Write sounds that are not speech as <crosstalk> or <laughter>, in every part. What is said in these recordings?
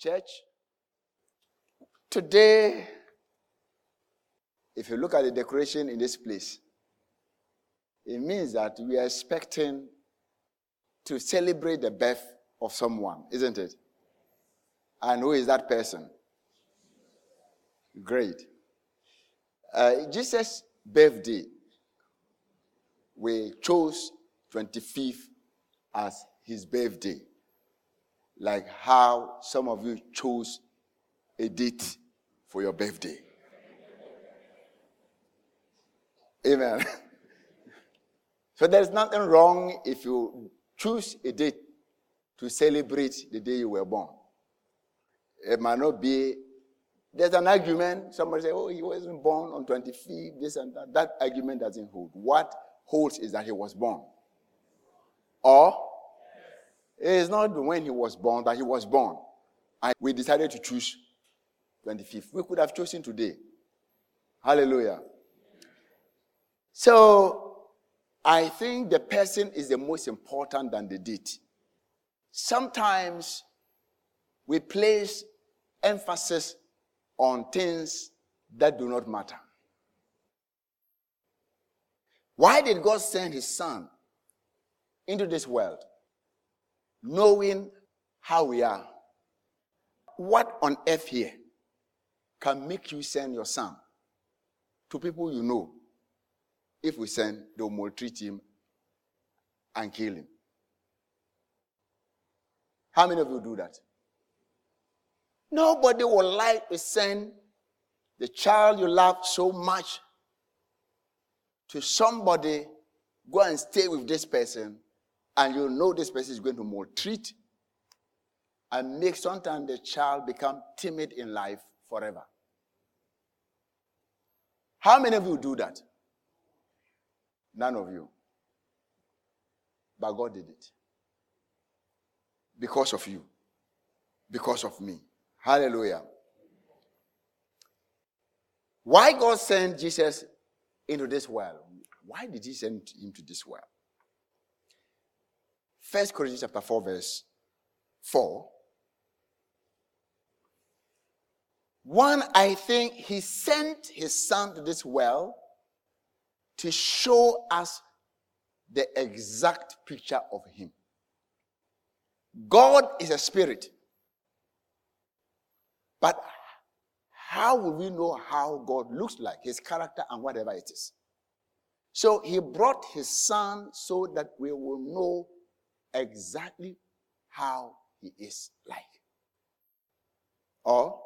church. Today, if you look at the decoration in this place, it means that we are expecting to celebrate the birth of someone, isn't it? And who is that person? Great. Uh, Jesus' birthday, we chose 25th as his birthday. Like how some of you chose a date for your birthday. Amen. <laughs> so there's nothing wrong if you choose a date to celebrate the day you were born. It might not be, there's an argument. Somebody say, oh, he wasn't born on 25th, this and that. That argument doesn't hold. What holds is that he was born. Or, it is not when he was born that he was born. And we decided to choose 25th. We could have chosen today. Hallelujah. So, I think the person is the most important than the date. Sometimes we place emphasis on things that do not matter. Why did God send his son into this world? Knowing how we are. What on earth here can make you send your son to people you know? If we send, they'll maltreat him and kill him. How many of you do that? Nobody would like to send the child you love so much to somebody, go and stay with this person, and you know this person is going to maltreat and make sometimes the child become timid in life forever. How many of you do that? None of you. But God did it. Because of you. Because of me. Hallelujah. Why God sent Jesus into this world? Why did he send him to this world? First Corinthians chapter 4, verse 4. One, I think he sent his son to this well to show us the exact picture of him. God is a spirit. But how will we know how God looks like, his character, and whatever it is? So he brought his son so that we will know exactly how he is like. Or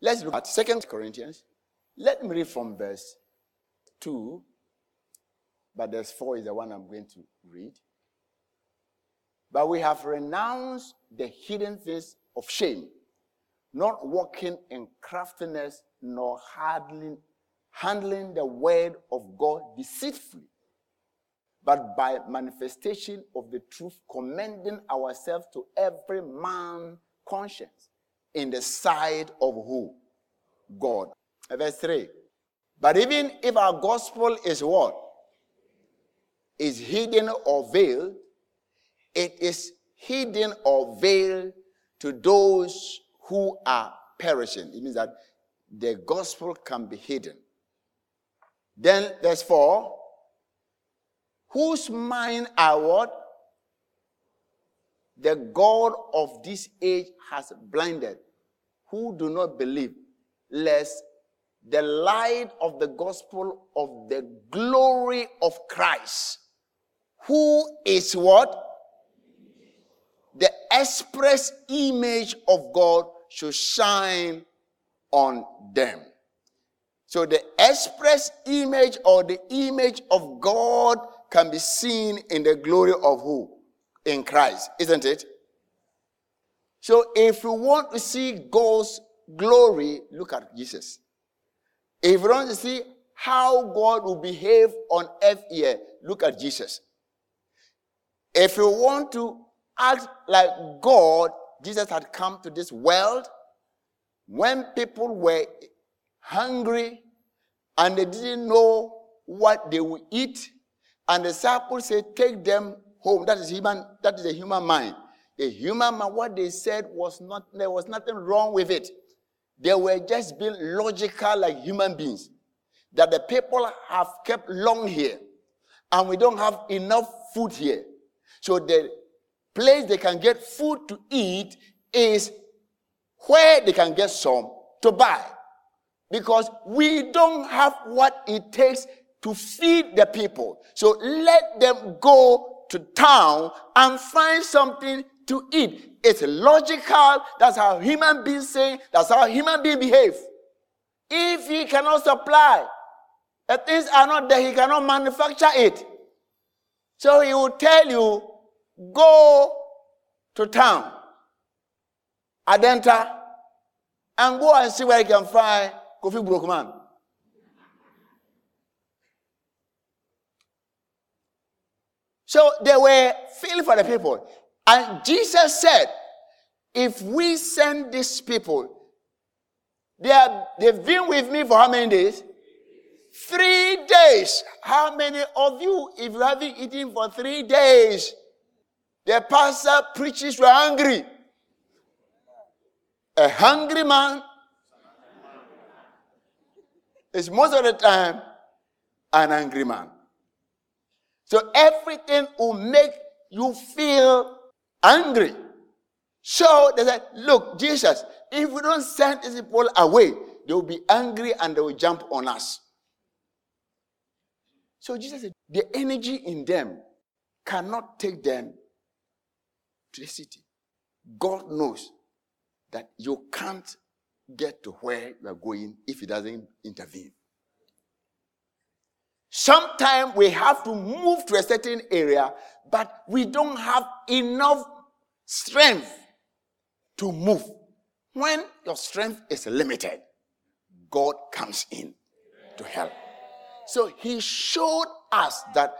let's look at Second Corinthians. Let me read from verse 2, but verse 4 is the one I'm going to read. But we have renounced the hidden things of shame, not walking in craftiness, nor handling, handling the word of God deceitfully but by manifestation of the truth, commending ourselves to every man conscience in the sight of who? God. Verse 3. But even if our gospel is what? Is hidden or veiled, it is hidden or veiled to those who are perishing. It means that the gospel can be hidden. Then, verse 4 whose mind are what? The God of this age has blinded, who do not believe, lest the light of the gospel of the glory of Christ, who is what? The express image of God should shine on them. So the express image or the image of God can be seen in the glory of who? In Christ, isn't it? So if you want to see God's glory, look at Jesus. If you want to see how God will behave on earth here, look at Jesus. If you want to act like God, Jesus had come to this world when people were hungry and they didn't know what they would eat and the disciples said, Take them home. That is human, that is a human mind. a human man, what they said was not, there was nothing wrong with it. They were just being logical like human beings. That the people have kept long here and we don't have enough food here. So the place they can get food to eat is where they can get some to buy. Because we don't have what it takes to feed the people. So let them go to town and find something to eat. It's logical. That's how human beings say. That's how human beings behave. If he cannot supply, the things are not there, he cannot manufacture it. So he will tell you, go to town, Adenta, and go and see where you can find Kofi Brokeman. So they were feeling for the people. And Jesus said, if we send these people, they are, they've been with me for how many days? Three days. How many of you, if you haven't eaten for three days, the pastor preaches are hungry? A hungry man is most of the time an angry man. So everything will make you feel angry. So they said, Look, Jesus, if we don't send these people away, they will be angry and they will jump on us. So Jesus said, The energy in them cannot take them to the city. God knows that you can't get to where you are going if He doesn't intervene. Sometimes we have to move to a certain area, but we don't have enough strength to move. When your strength is limited, God comes in to help. So he showed us that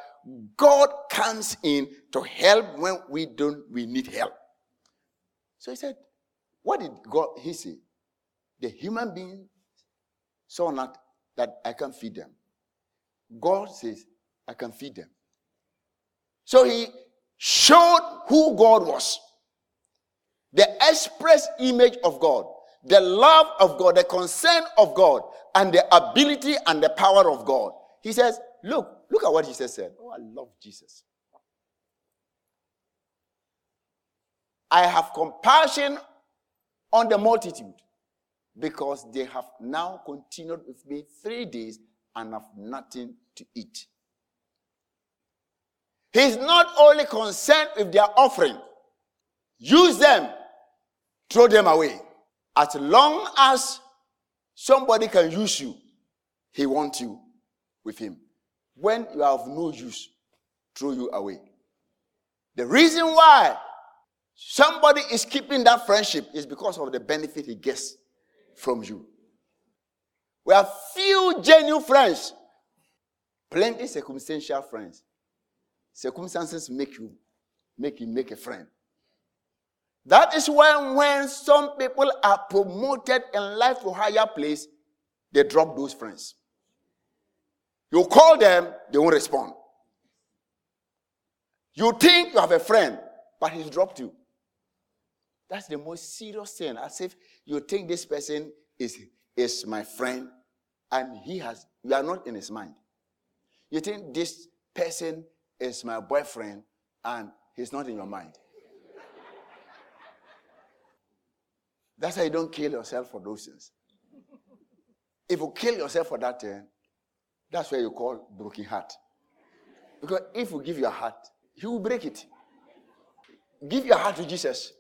God comes in to help when we don't we need help. So he said, what did God he said? The human being saw not that I can feed them. God says, I can feed them. So he showed who God was. The express image of God, the love of God, the concern of God, and the ability and the power of God. He says, Look, look at what Jesus said. Oh, I love Jesus. I have compassion on the multitude because they have now continued with me three days and have nothing to eat. He's not only concerned with their offering, use them, throw them away. As long as somebody can use you, he wants you with him. When you have no use, throw you away. The reason why somebody is keeping that friendship is because of the benefit he gets from you. We have few genuine friends, plenty circumstantial friends. Circumstances make you make you make a friend. That is when when some people are promoted in life to higher place, they drop those friends. You call them, they won't respond. You think you have a friend, but he's dropped you. That's the most serious thing. As if you think this person is is my friend, and he has, you are not in his mind. You think this person is my boyfriend, and he's not in your mind. That's why you don't kill yourself for those things. If you kill yourself for that thing, that's why you call broken heart. Because if you give your heart, he will break it. Give your heart to Jesus.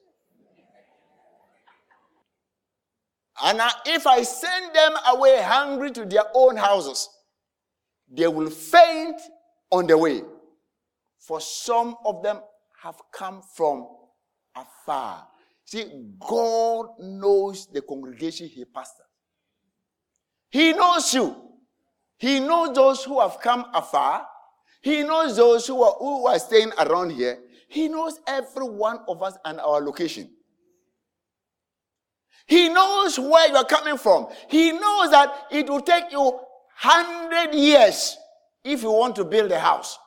And if I send them away hungry to their own houses, they will faint on the way. For some of them have come from afar. See, God knows the congregation he pastors. He knows you. He knows those who have come afar. He knows those who are, who are staying around here. He knows every one of us and our location. He knows where you are coming from. He knows that it will take you 100 years if you want to build a house.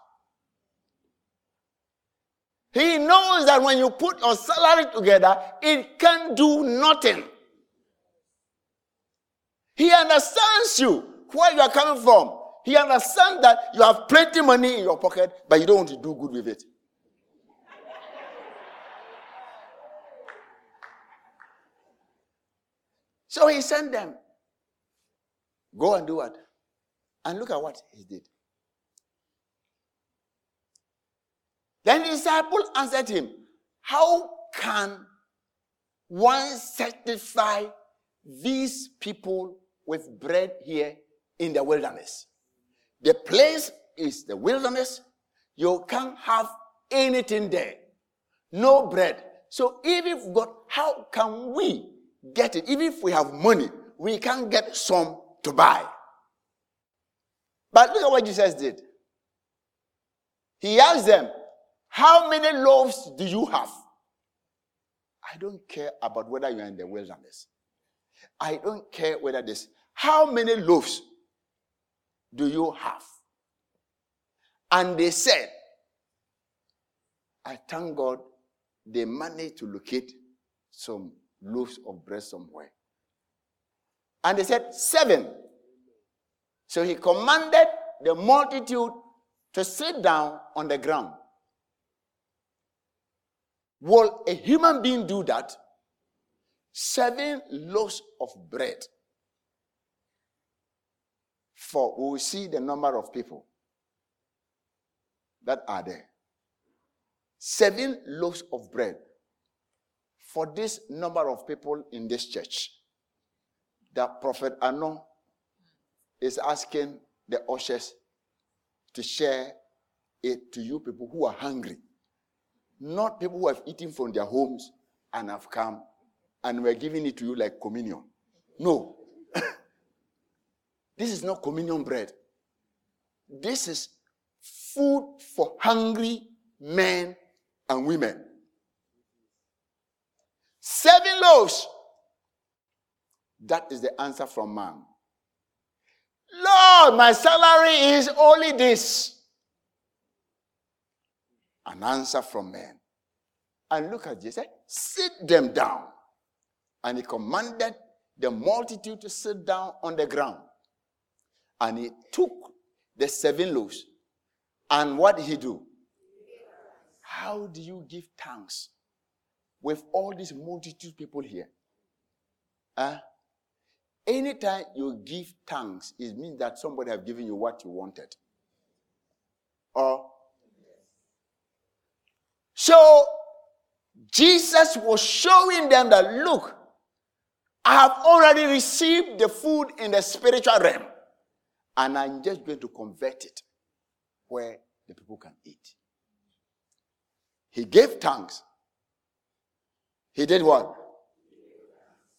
He knows that when you put your salary together, it can do nothing. He understands you, where you are coming from. He understands that you have plenty money in your pocket, but you don't want to do good with it. So he sent them. Go and do what? And look at what he did. Then the disciple answered him, How can one satisfy these people with bread here in the wilderness? The place is the wilderness. You can't have anything there. No bread. So if you've how can we get it? Even if we have money, we can't get some to buy. But look at what Jesus did. He asked them, how many loaves do you have? I don't care about whether you're in the wilderness. I don't care whether this. How many loaves do you have? And they said, I thank God they managed to locate some loaves of bread somewhere. And they said, Seven. So he commanded the multitude to sit down on the ground. Will a human being do that? Seven loaves of bread. For we will see the number of people that are there. Seven loaves of bread for this number of people in this church. That Prophet Anon is asking the ushers to share it to you people who are hungry. Not people who have eaten from their homes and have come and we're giving it to you like communion. No. <laughs> this is not communion bread. This is food for hungry men and women. Seven loaves. That is the answer from man. Lord, my salary is only this. An answer from men. And look at Jesus. Sit them down. And he commanded the multitude to sit down on the ground. And he took the seven loaves. And what did he do? How do you give thanks with all these multitude people here? Huh? Anytime you give thanks, it means that somebody have given you what you wanted. Or so Jesus was showing them that look, I have already received the food in the spiritual realm, and I'm just going to convert it where the people can eat. He gave thanks. He did what?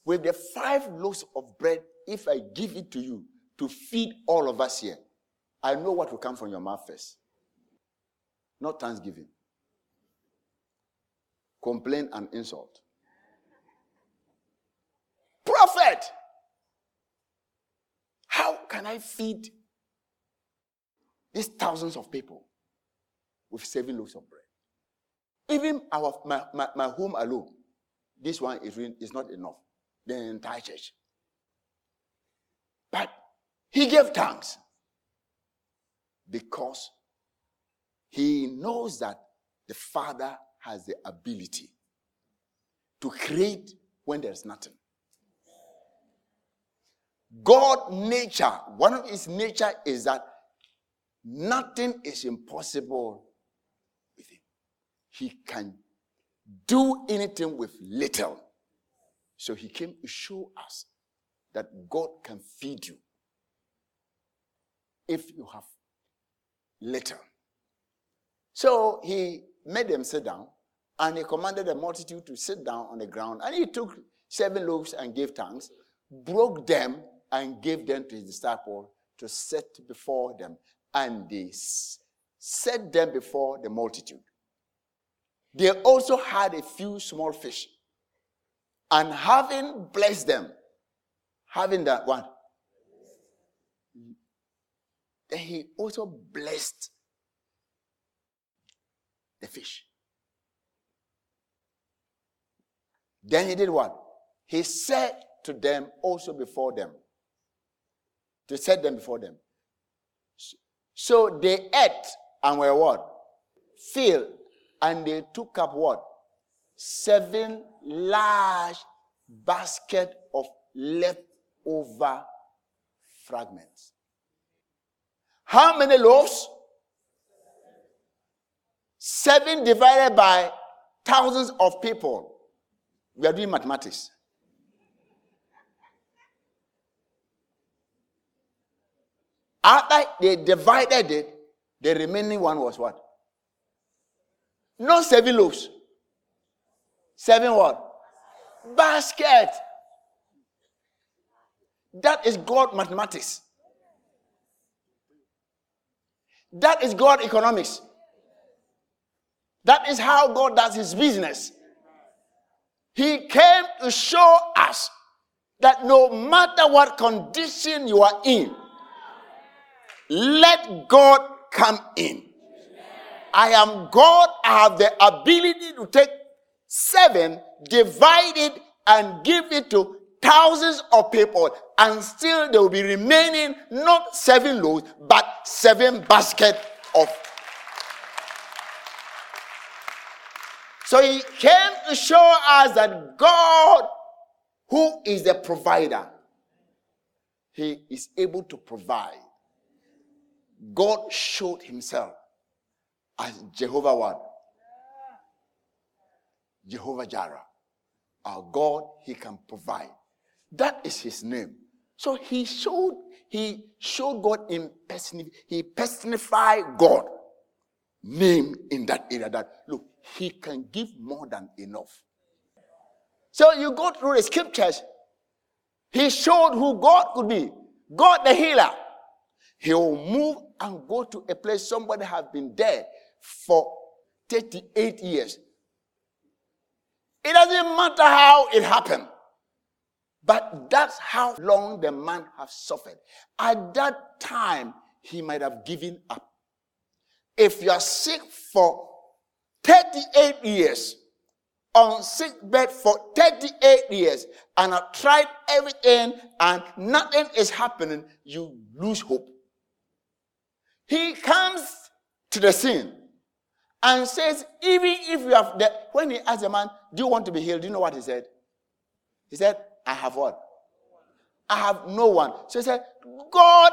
with the five loaves of bread, if I give it to you to feed all of us here, I know what will come from your mouth first. Not thanksgiving. Complain and insult. Prophet! How can I feed these thousands of people with seven loaves of bread? Even our, my, my, my home alone, this one is, is not enough the entire church. But he gave thanks because he knows that the Father has the ability to create when there's nothing. God nature, one of his nature is that nothing is impossible with him. He can do anything with little. So he came to show us that God can feed you if you have little. So he made them sit down and he commanded the multitude to sit down on the ground. And he took seven loaves and gave thanks, broke them and gave them to his disciples to set before them. And they set them before the multitude. They also had a few small fish. And having blessed them, having that one, then he also blessed the fish. Then he did what? He said to them also before them. To set them before them. So they ate and were what? Filled. And they took up what? Seven large basket of leftover fragments. How many loaves? Seven divided by thousands of people. We are doing mathematics. After they divided it, the remaining one was what? Not seven loaves. Seven what? Basket. That is God mathematics. That is God economics. That is how God does his business. He came to show us that no matter what condition you are in, let God come in. I am God. I have the ability to take seven, divide it, and give it to thousands of people, and still there will be remaining not seven loaves, but seven baskets of. So he came to show us that God, who is the provider, he is able to provide. God showed himself as Jehovah what? Jehovah Jireh. Our God, he can provide. That is his name. So he showed, he showed God in person, he personified God name in that area that look, he can give more than enough. So you go through the scriptures, he showed who God could be. God the healer. He will move and go to a place somebody has been there for 38 years. It doesn't matter how it happened. But that's how long the man has suffered. At that time, he might have given up. If you are sick for 38 years, on sick bed for 38 years, and have tried everything and nothing is happening, you lose hope. He comes to the scene and says, even if you have the, when he asked the man, Do you want to be healed? Do you know what he said? He said, I have what? I have no one. So he said, God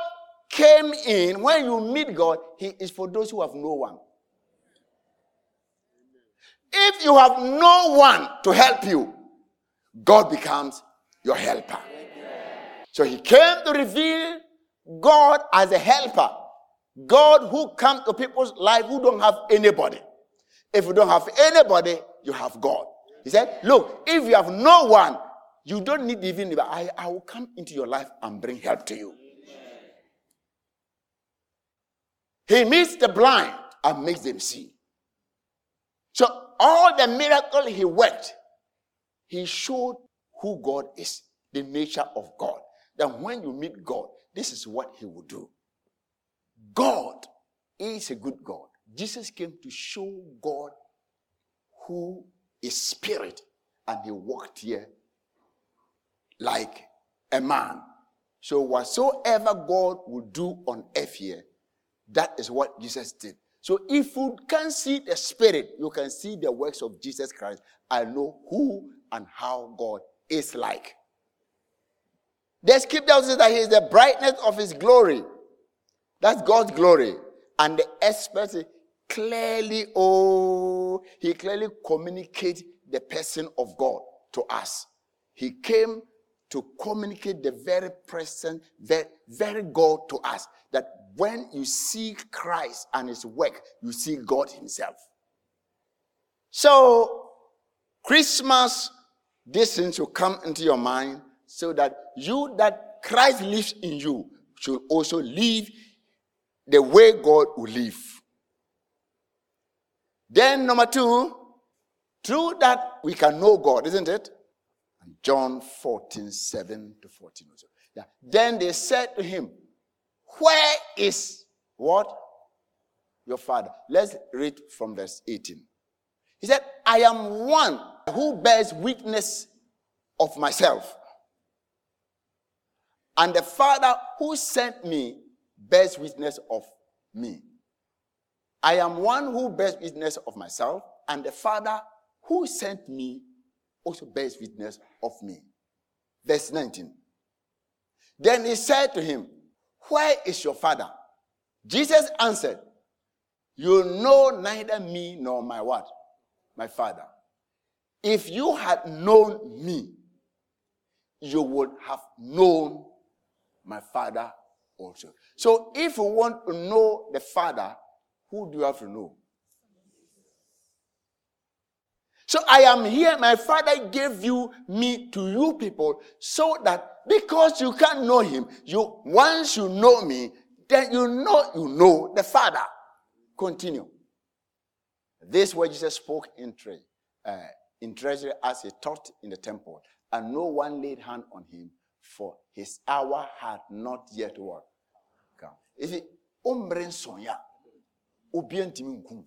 came in. When you meet God, He is for those who have no one. If you have no one to help you, God becomes your helper. So He came to reveal God as a helper. God who comes to people's life who don't have anybody. If you don't have anybody, you have God. He said, Look, if you have no one, you don't need even, I, I will come into your life and bring help to you. He meets the blind and makes them see. So all the miracle he worked, he showed who God is, the nature of God. That when you meet God, this is what he will do. God is a good God. Jesus came to show God who is spirit, and he walked here like a man. So, whatsoever God will do on earth here, that is what Jesus did. So, if you can see the Spirit, you can see the works of Jesus Christ and know who and how God is like. The scripture says that He is the brightness of His glory. That's God's glory. And the expert clearly, oh, He clearly communicates the person of God to us. He came to communicate the very present, the very God to us. That when you see Christ and his work, you see God himself. So, Christmas, this thing should come into your mind so that you, that Christ lives in you, should also live the way God will live. Then, number two, through that we can know God, isn't it? John 14, 7 to 14. Also. Yeah. Then they said to him, Where is what? Your father. Let's read from verse 18. He said, I am one who bears witness of myself. And the Father who sent me bears witness of me. I am one who bears witness of myself, and the Father who sent me also bears witness of me. Verse 19. Then he said to him, Where is your Father? Jesus answered, You know neither me nor my what? My Father. If you had known me, you would have known my Father also. So if you want to know the Father, who do you have to know? So I am here. My father gave you me to you people so that because you can't know him, you once you know me, then you know you know the Father. Continue. This what Jesus spoke in, tre- uh, in treasury as he taught in the temple, and no one laid hand on him, for his hour had not yet what it umbre sonya, ubientimi nkum.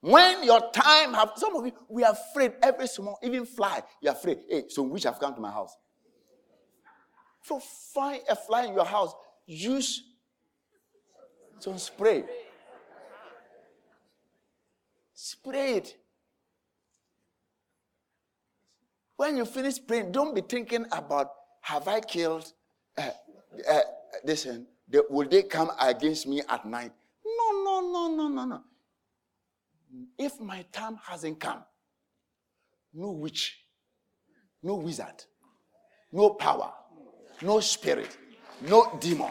When your time have some of you, we are afraid every small, even fly, you're afraid. Hey, some witch have come to my house. So find a fly in your house, use some spray. Spray it. When you finish praying, don't be thinking about have I killed uh, uh, listen, will they come against me at night? No, no, no, no, no, no. If my time hasn't come, no witch, no wizard, no power, no spirit, no demon.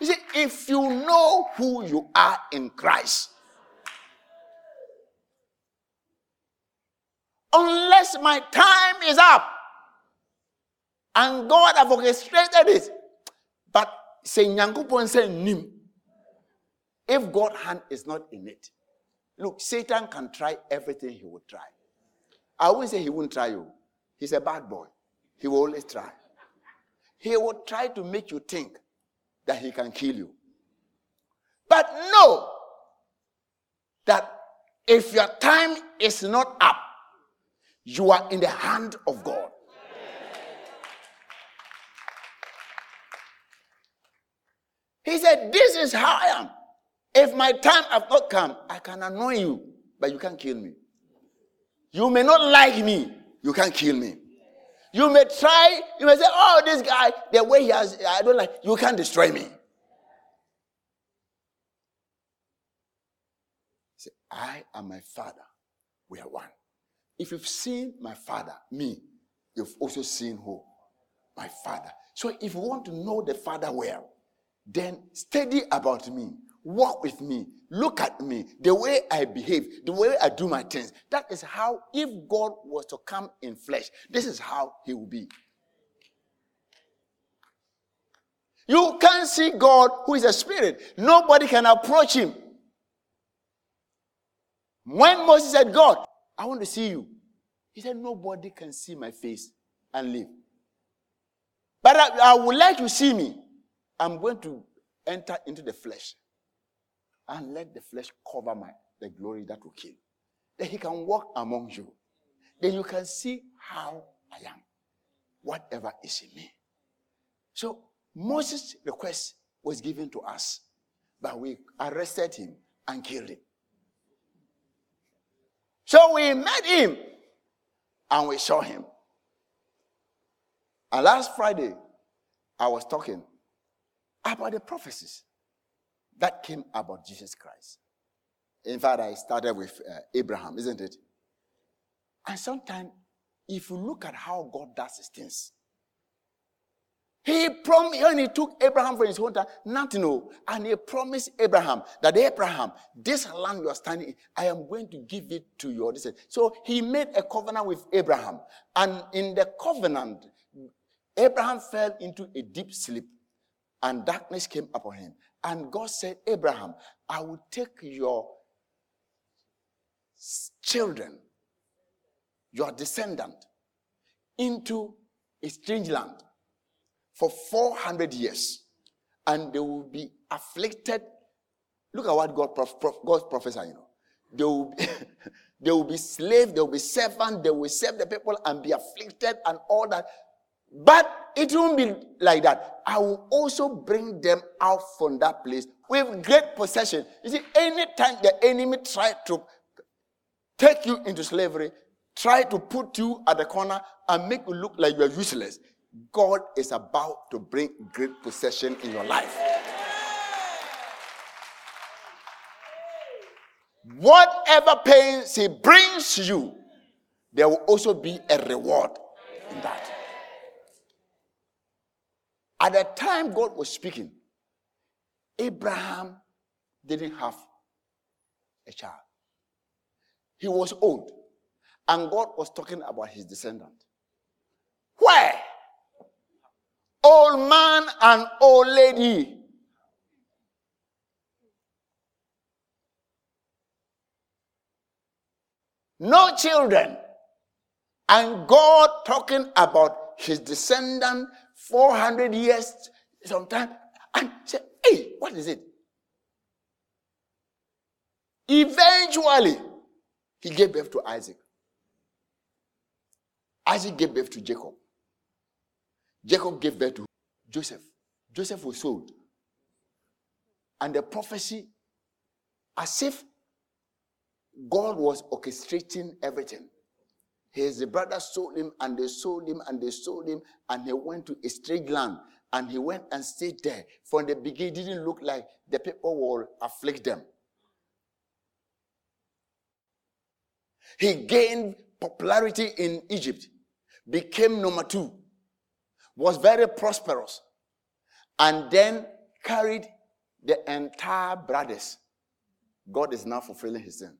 You see, if you know who you are in Christ, unless my time is up and God have orchestrated it, but say Nyankupon say nim. If God hand is not in it, Look, Satan can try everything he would try. I won't say he won't try you. He's a bad boy. He will always try. He will try to make you think that he can kill you. But know that if your time is not up, you are in the hand of God. He said, This is how I am. If my time have not come, I can annoy you, but you can't kill me. You may not like me, you can't kill me. You may try, you may say, oh, this guy, the way he has, I don't like, you can't destroy me. Say, I and my father, we are one. If you've seen my father, me, you've also seen who? My father. So if you want to know the father well, then study about me walk with me, look at me, the way I behave, the way I do my things. That is how, if God was to come in flesh, this is how he will be. You can't see God who is a spirit. Nobody can approach him. When Moses said, God, I want to see you, he said, Nobody can see my face and live. But I, I would like you to see me. I'm going to enter into the flesh and let the flesh cover my the glory that will kill. Then he can walk among you. Then you can see how I am. Whatever is in me. So Moses' request was given to us, but we arrested him and killed him. So we met him and we saw him. And last Friday, I was talking about the prophecies that came about Jesus Christ. In fact, I started with uh, Abraham, isn't it? And sometimes, if you look at how God does his things, he promised, when he took Abraham from his hometown, nothing, no, and he promised Abraham that Abraham, this land you are standing in, I am going to give it to your descendants. So he made a covenant with Abraham, and in the covenant, Abraham fell into a deep sleep, and darkness came upon him. And God said, Abraham, I will take your children, your descendant, into a strange land for 400 years. And they will be afflicted. Look at what God, prof, prof, God prophesied, you know. they will be, <laughs> they will be slave, they will be servant, they will serve the people and be afflicted and all that. But it won't be like that. I will also bring them out from that place with great possession. You see, anytime the enemy try to take you into slavery, try to put you at the corner and make you look like you are useless, God is about to bring great possession in your life. Whatever pains he brings you, there will also be a reward in that. At the time God was speaking, Abraham didn't have a child. He was old. And God was talking about his descendant. Where? Old man and old lady. No children. And God talking about his descendant 400 years sometime and say, hey, what is it? Eventually, he gave birth to Isaac. Isaac gave birth to Jacob. Jacob gave birth to Joseph. Joseph was sold. And the prophecy, as if God was orchestrating everything. His brother sold him, and they sold him, and they sold him, and he went to a strange land, and he went and stayed there. From the beginning, didn't look like the people will afflict them. He gained popularity in Egypt, became number two, was very prosperous, and then carried the entire brothers. God is now fulfilling his sin.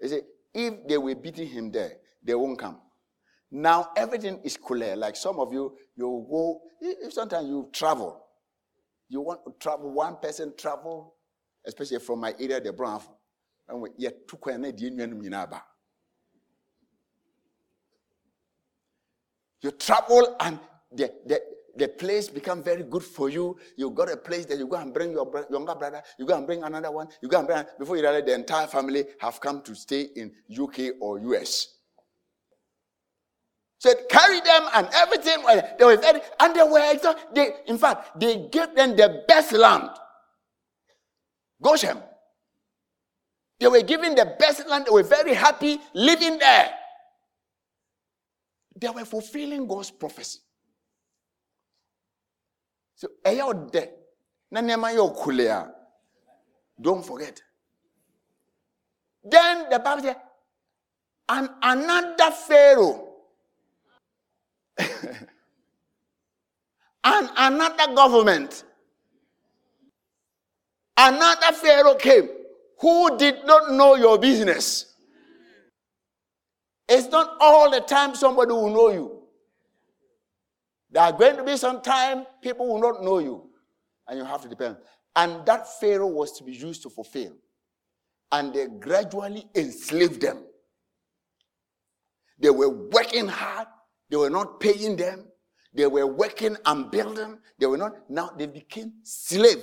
He said, if they were beating him there, they won't come. Now everything is cooler. Like some of you, you go, if sometimes you travel, you want to travel, one person travel, especially from my area, the Brong. And we yet took You travel and the, the, the place become very good for you. You got a place that you go and bring your younger brother, you go and bring another one, you go and bring, before you realize the entire family have come to stay in UK or US. So carry them and everything. They were very, and they were, they, in fact, they gave them the best land. Goshen. They were given the best land. They were very happy living there. They were fulfilling God's prophecy. So, don't forget. Then the Bible said, and another Pharaoh <laughs> and another government, another Pharaoh came who did not know your business. It's not all the time somebody will know you. There are going to be some time people will not know you, and you have to depend. And that Pharaoh was to be used to fulfill. And they gradually enslaved them. They were working hard they were not paying them. They were working and building. They were not. Now they became slave.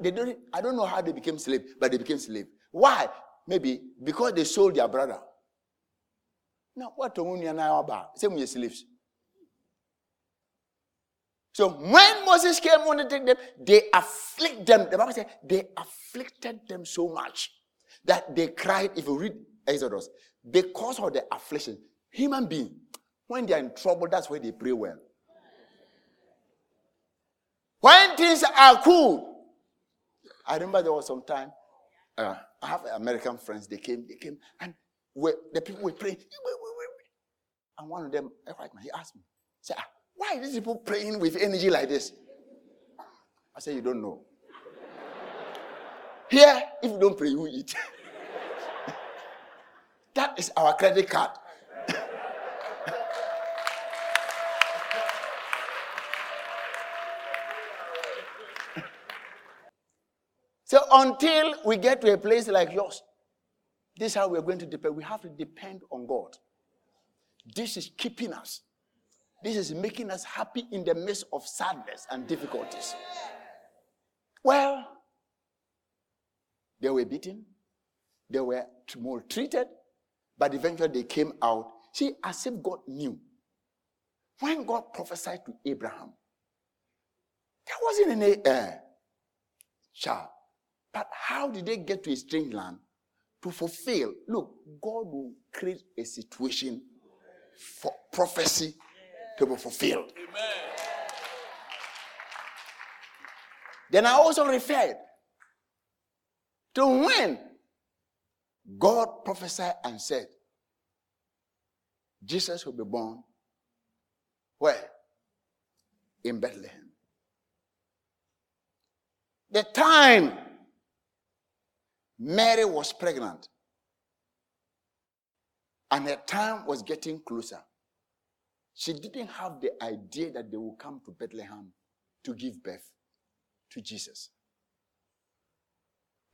They don't, I don't know how they became slave, but they became slave. Why? Maybe because they sold their brother. Now, what do you know about? Same with slaves. So when Moses came on to take them, they afflict them. The Bible said they afflicted them so much that they cried. If you read Exodus, because of the affliction, human being when they are in trouble, that's why they pray well. When things are cool, I remember there was some time. Uh, I have American friends. They came, they came, and the people were praying. And one of them, he asked me, "Say, ah, why are these people praying with energy like this?" I said, "You don't know. Here, if you don't pray, you eat. <laughs> that is our credit card." Until we get to a place like yours, this is how we're going to depend. We have to depend on God. This is keeping us. This is making us happy in the midst of sadness and difficulties. Well, they were beaten, they were maltreated, but eventually they came out. See, as if God knew. When God prophesied to Abraham, there wasn't any uh, child. But how did they get to a strange land to fulfill? Look, God will create a situation for prophecy to be fulfilled. Amen. Then I also referred to when God prophesied and said, Jesus will be born where? In Bethlehem. The time Mary was pregnant and her time was getting closer, she didn't have the idea that they will come to Bethlehem to give birth to Jesus.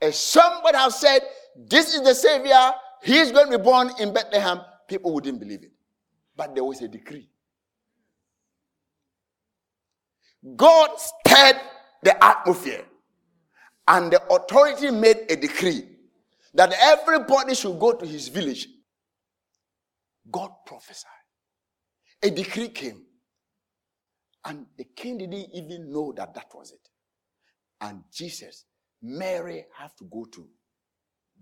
If somebody had said, This is the Savior, he is going to be born in Bethlehem, people wouldn't believe it. But there was a decree. God stirred the atmosphere, and the authority made a decree that everybody should go to his village. God prophesied. A decree came, and the king didn't even know that that was it. And Jesus, Mary have to go to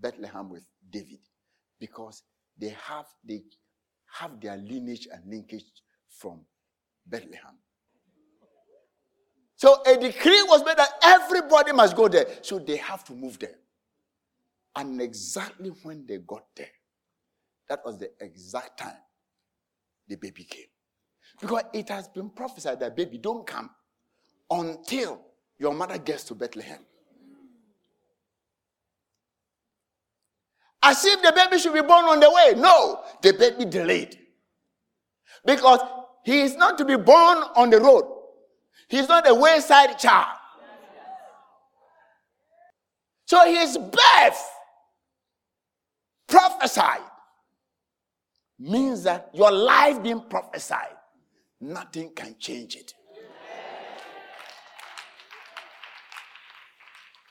Bethlehem with David because they have they have their lineage and linkage from Bethlehem. So a decree was made that everybody must go there. So they have to move there. And exactly when they got there, that was the exact time the baby came. Because it has been prophesied that baby don't come until your mother gets to Bethlehem. As if the baby should be born on the way. No, the baby delayed. Because he is not to be born on the road. He's not a wayside child. So his birth prophesied means that your life being prophesied, nothing can change it.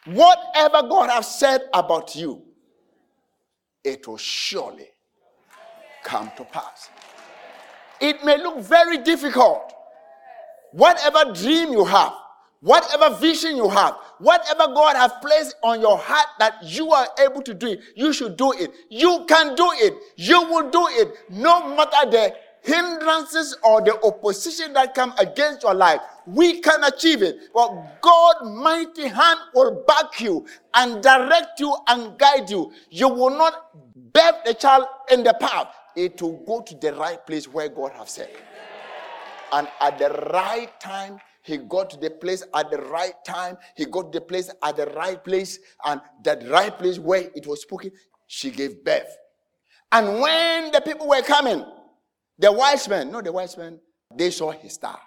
Whatever God has said about you, it will surely come to pass. It may look very difficult. Whatever dream you have, whatever vision you have, whatever God has placed on your heart that you are able to do it, you should do it. You can do it. You will do it. No matter the hindrances or the opposition that come against your life, we can achieve it. But God mighty hand will back you and direct you and guide you. You will not birth the child in the path. It will go to the right place where God has said. And at the right time, he got to the place at the right time. He got the place at the right place. And that right place where it was spoken, she gave birth. And when the people were coming, the wise men, no, the wise men, they saw his star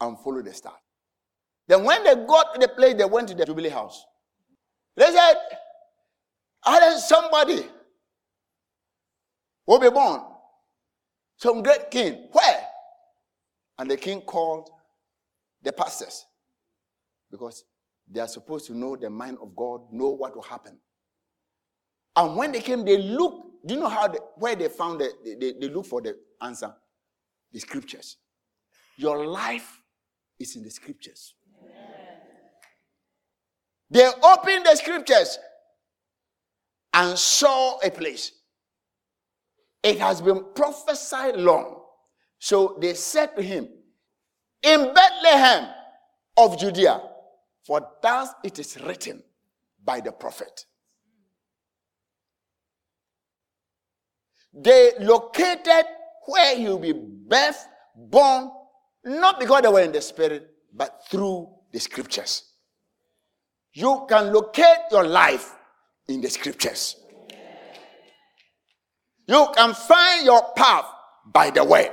and followed the star. Then when they got to the place, they went to the Jubilee house. They said, I somebody will be born. Some great king. Where? And the king called the pastors because they are supposed to know the mind of God, know what will happen. And when they came, they looked. Do you know how they, where they found the, they, they look for the answer? The scriptures. Your life is in the scriptures. They opened the scriptures and saw a place. It has been prophesied long so they said to him, In Bethlehem of Judea, for thus it is written by the prophet. They located where he will be birthed, born, not because they were in the spirit, but through the scriptures. You can locate your life in the scriptures. You can find your path by the word.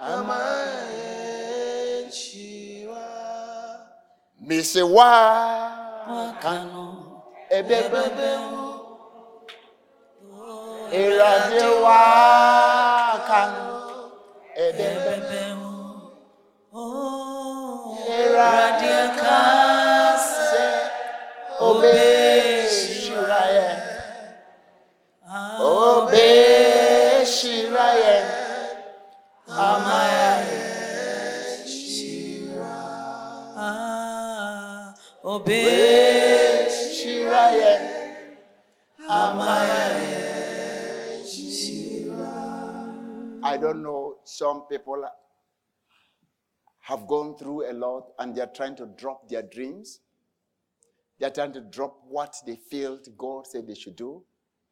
Amaye Shira. Misiwa. Kano. Ebebe. Iradewa. Oh, Kano. Ebebe. Iradekase. Obey I don't know, some people have gone through a lot and they're trying to drop their dreams. They're trying to drop what they felt God said they should do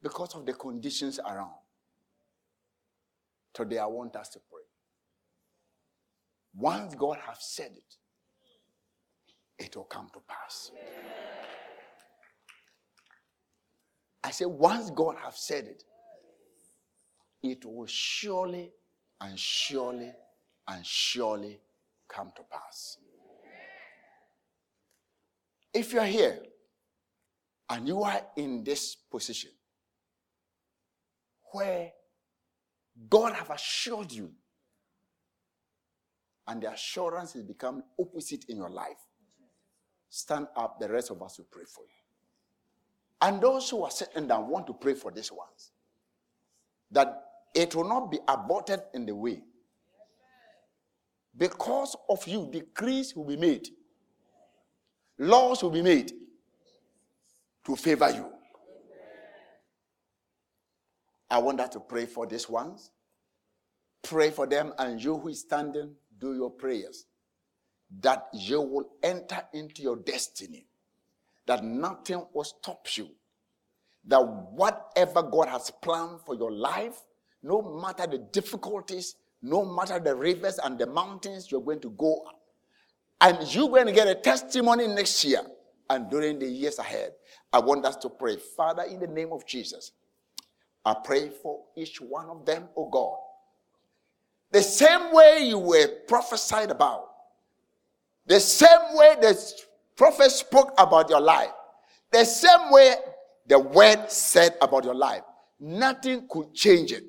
because of the conditions around. Today, I want us to pray. Once God has said it, it will come to pass. I say, once God has said it, it will surely and surely and surely come to pass. If you're here and you are in this position where God have assured you and the assurance has become opposite in your life, stand up. The rest of us will pray for you. And those who are sitting down want to pray for these ones that it will not be aborted in the way. Because of you, decrees will be made, laws will be made to favor you. I want us to pray for these ones. Pray for them, and you who is standing, do your prayers that you will enter into your destiny, that nothing will stop you, that whatever God has planned for your life, no matter the difficulties, no matter the rivers and the mountains, you're going to go up. And you're going to get a testimony next year and during the years ahead. I want us to pray. Father, in the name of Jesus, I pray for each one of them, oh God. The same way you were prophesied about, the same way the prophet spoke about your life, the same way the word said about your life, nothing could change it.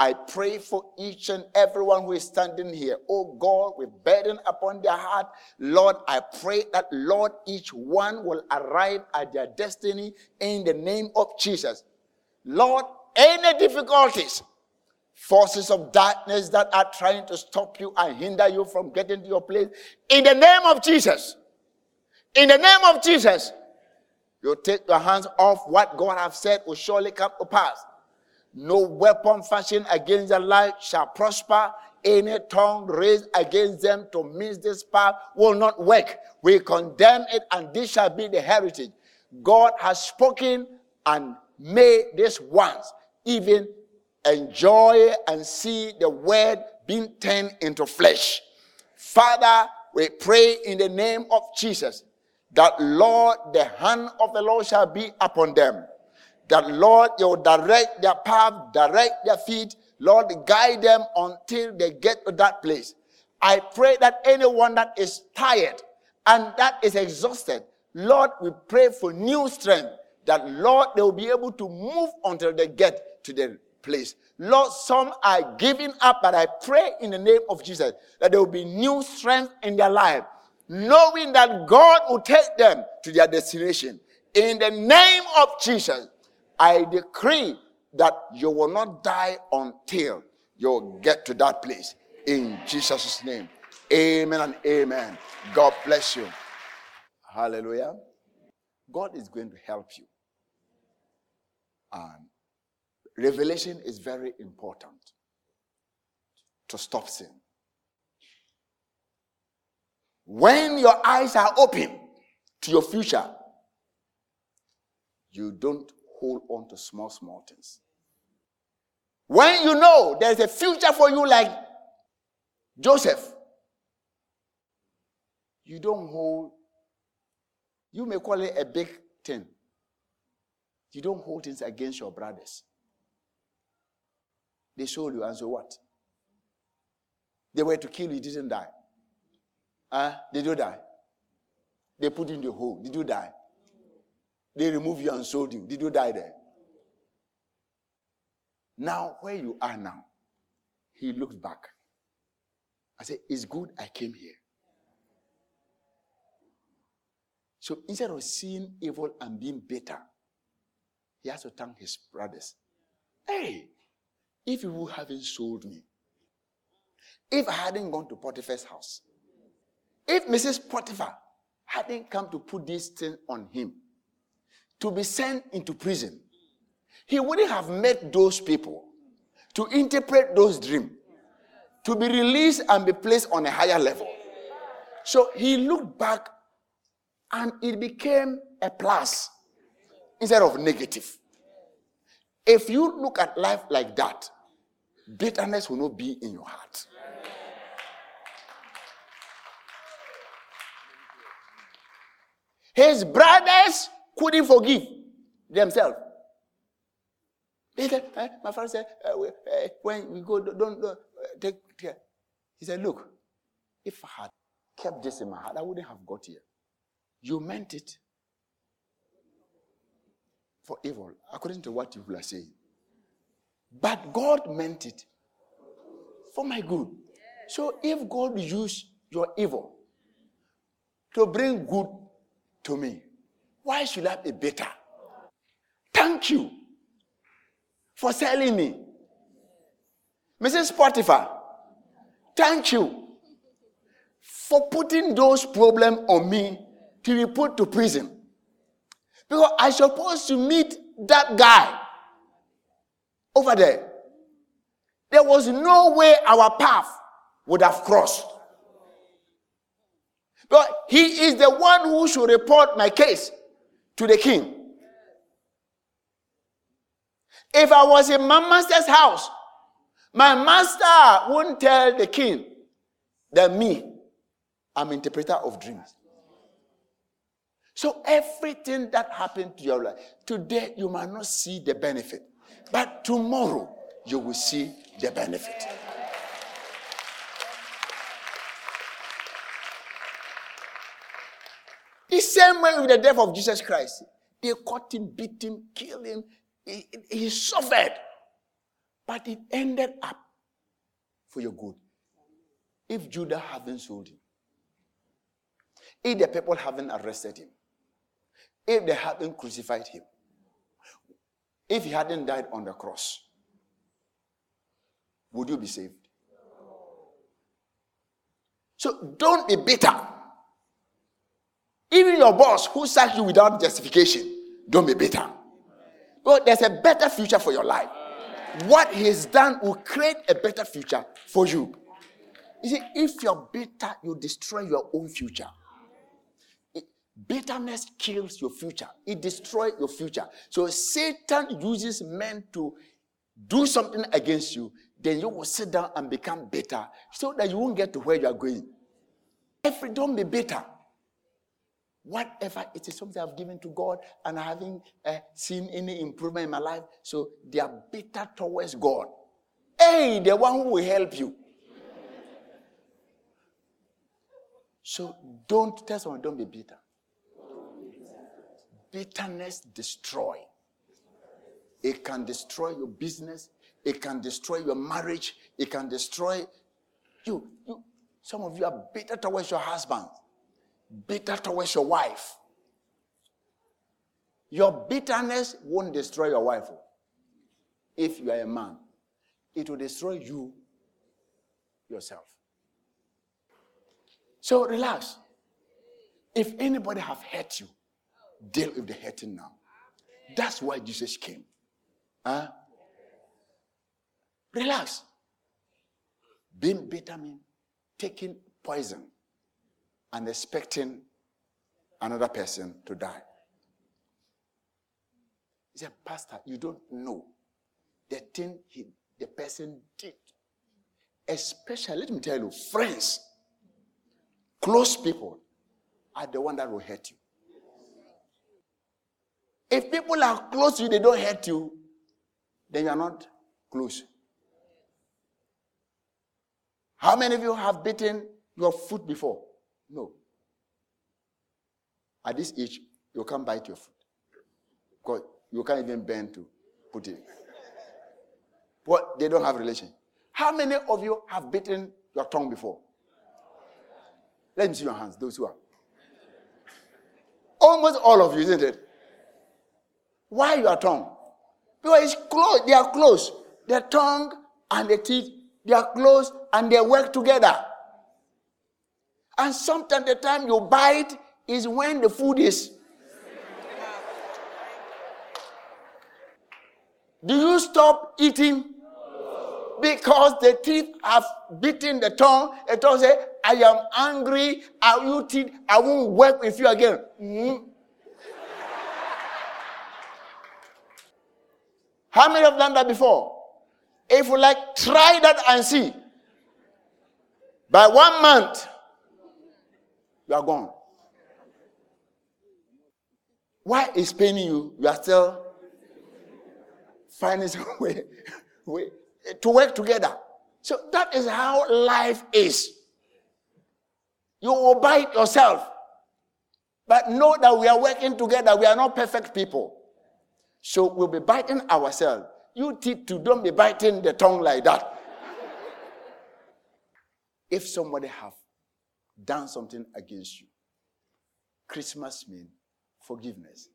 I pray for each and everyone who is standing here. Oh God, with burden upon their heart, Lord, I pray that, Lord, each one will arrive at their destiny in the name of Jesus. Lord, any difficulties, forces of darkness that are trying to stop you and hinder you from getting to your place, in the name of Jesus, in the name of Jesus, you take your hands off what God has said will surely come to pass. No weapon fashioned against their life shall prosper. Any tongue raised against them to miss this path will not work. We condemn it, and this shall be the heritage. God has spoken, and may this once even enjoy and see the word being turned into flesh. Father, we pray in the name of Jesus that, Lord, the hand of the Lord shall be upon them that Lord, you will direct their path, direct their feet, Lord, guide them until they get to that place. I pray that anyone that is tired and that is exhausted, Lord, we pray for new strength, that Lord, they will be able to move until they get to the place. Lord, some are giving up, but I pray in the name of Jesus that there will be new strength in their life, knowing that God will take them to their destination. In the name of Jesus, I decree that you will not die until you get to that place. In Jesus' name. Amen and amen. God bless you. Hallelujah. God is going to help you. And revelation is very important to stop sin. When your eyes are open to your future, you don't hold on to small, small things. When you know there's a future for you, like Joseph, you don't hold, you may call it a big thing, You don't hold things against your brothers. They sold you, and so what? They were to kill you, didn't die. Huh? Did you die? They put you in the hole. Did you die? They removed you and sold you. Did you die there? Now, where you are now, he looks back. I said, It's good I came here. So instead of seeing evil and being bitter, he has to thank his brothers. Hey, if you hadn't sold me, if I hadn't gone to Potiphar's house, if Mrs. Potiphar hadn't come to put this thing on him, to be sent into prison, he wouldn't have met those people to interpret those dreams, to be released and be placed on a higher level. So he looked back and it became a plus instead of negative. If you look at life like that, bitterness will not be in your heart. His brothers couldn't forgive themselves. They said, eh, my father said, uh, uh, when we go, don't, don't uh, take care. He said, look, if I had kept this in my heart, I wouldn't have got here. You meant it for evil, according to what you are saying. But God meant it for my good. So if God used your evil to bring good to me, why should I be bitter? Thank you for selling me. Mrs. Potiphar, thank you for putting those problems on me to be put to prison. Because I supposed to meet that guy over there. There was no way our path would have crossed. But he is the one who should report my case to the king. If I was in my master's house, my master wouldn't tell the king that me, I'm interpreter of dreams. So everything that happened to your life, today you might not see the benefit, but tomorrow you will see the benefit. The same way with the death of Jesus Christ. They caught him, beat him, killed him. He, he suffered. But it ended up for your good. If Judah hadn't sold him, if the people haven't arrested him, if they hadn't crucified him, if he hadn't died on the cross, would you be saved? So don't be bitter. Even your boss who sacked you without justification, don't be bitter. But there's a better future for your life. What he's done will create a better future for you. You see, if you're bitter, you destroy your own future. Bitterness kills your future, it destroys your future. So Satan uses men to do something against you, then you will sit down and become bitter so that you won't get to where you are going. Every don't be bitter. Whatever it is, something I've given to God and I haven't uh, seen any improvement in my life, so they are bitter towards God. Hey, the one who will help you. So don't tell someone, don't be bitter bitterness destroy. It can destroy your business. It can destroy your marriage. It can destroy you. you some of you are bitter towards your husband, bitter towards your wife. Your bitterness won't destroy your wife oh. if you are a man. It will destroy you yourself. So relax. If anybody have hurt you, deal with the hurting now. That's why Jesus came. Huh? Relax. Being bitter means taking poison and expecting another person to die. He said, Pastor, you don't know the thing he, the person did. Especially, let me tell you, friends, close people are the one that will hurt you. If people are close to you, they don't hurt you, then you are not close. How many of you have beaten your foot before? No. At this age, you can't bite your foot. Because you can't even bend to put it. But They don't have relation. How many of you have bitten your tongue before? Let me see your hands, those who are. Almost all of you, isn't it? Why your tongue? Because it's close, they are close. The tongue and the teeth, they are close and they work together. And sometimes the time you bite is when the food is. Do you stop eating? Because the teeth have beaten the tongue. The tongue say, I am angry. I you teeth. I won't work with you again. Mm. How many have done that before? If you like, try that and see. By one month, you are gone. Why is paining you? You are still finding some <laughs> way, way to work together. So that is how life is. You will bite yourself. But know that we are working together. We are not perfect people. So we'll be biting ourselves. You teach to don't be biting the tongue like that. if somebody have done something against you, Christmas means forgiveness.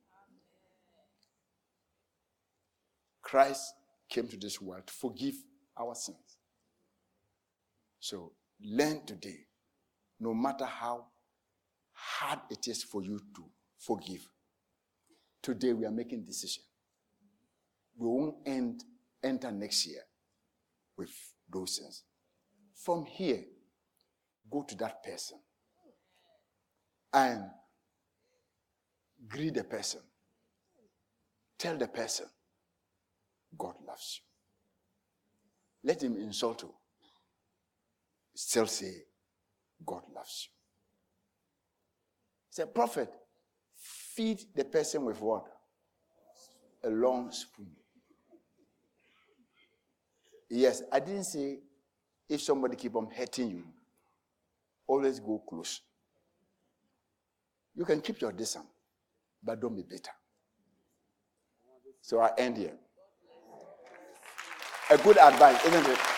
Christ came to this world to forgive our sins. So learn today, no matter how hard it is for you to forgive. Today we are making decision. We won't end, enter next year with those sins. From here, go to that person and greet the person. Tell the person, God loves you. Let him insult you. Still say, God loves you. Say, prophet, feed the person with what? A long spoon. Yes, I didn't say if somebody keep on hurting you, always go close. You can keep your distance, but don't be bitter. So I end here. A good advice, isn't it?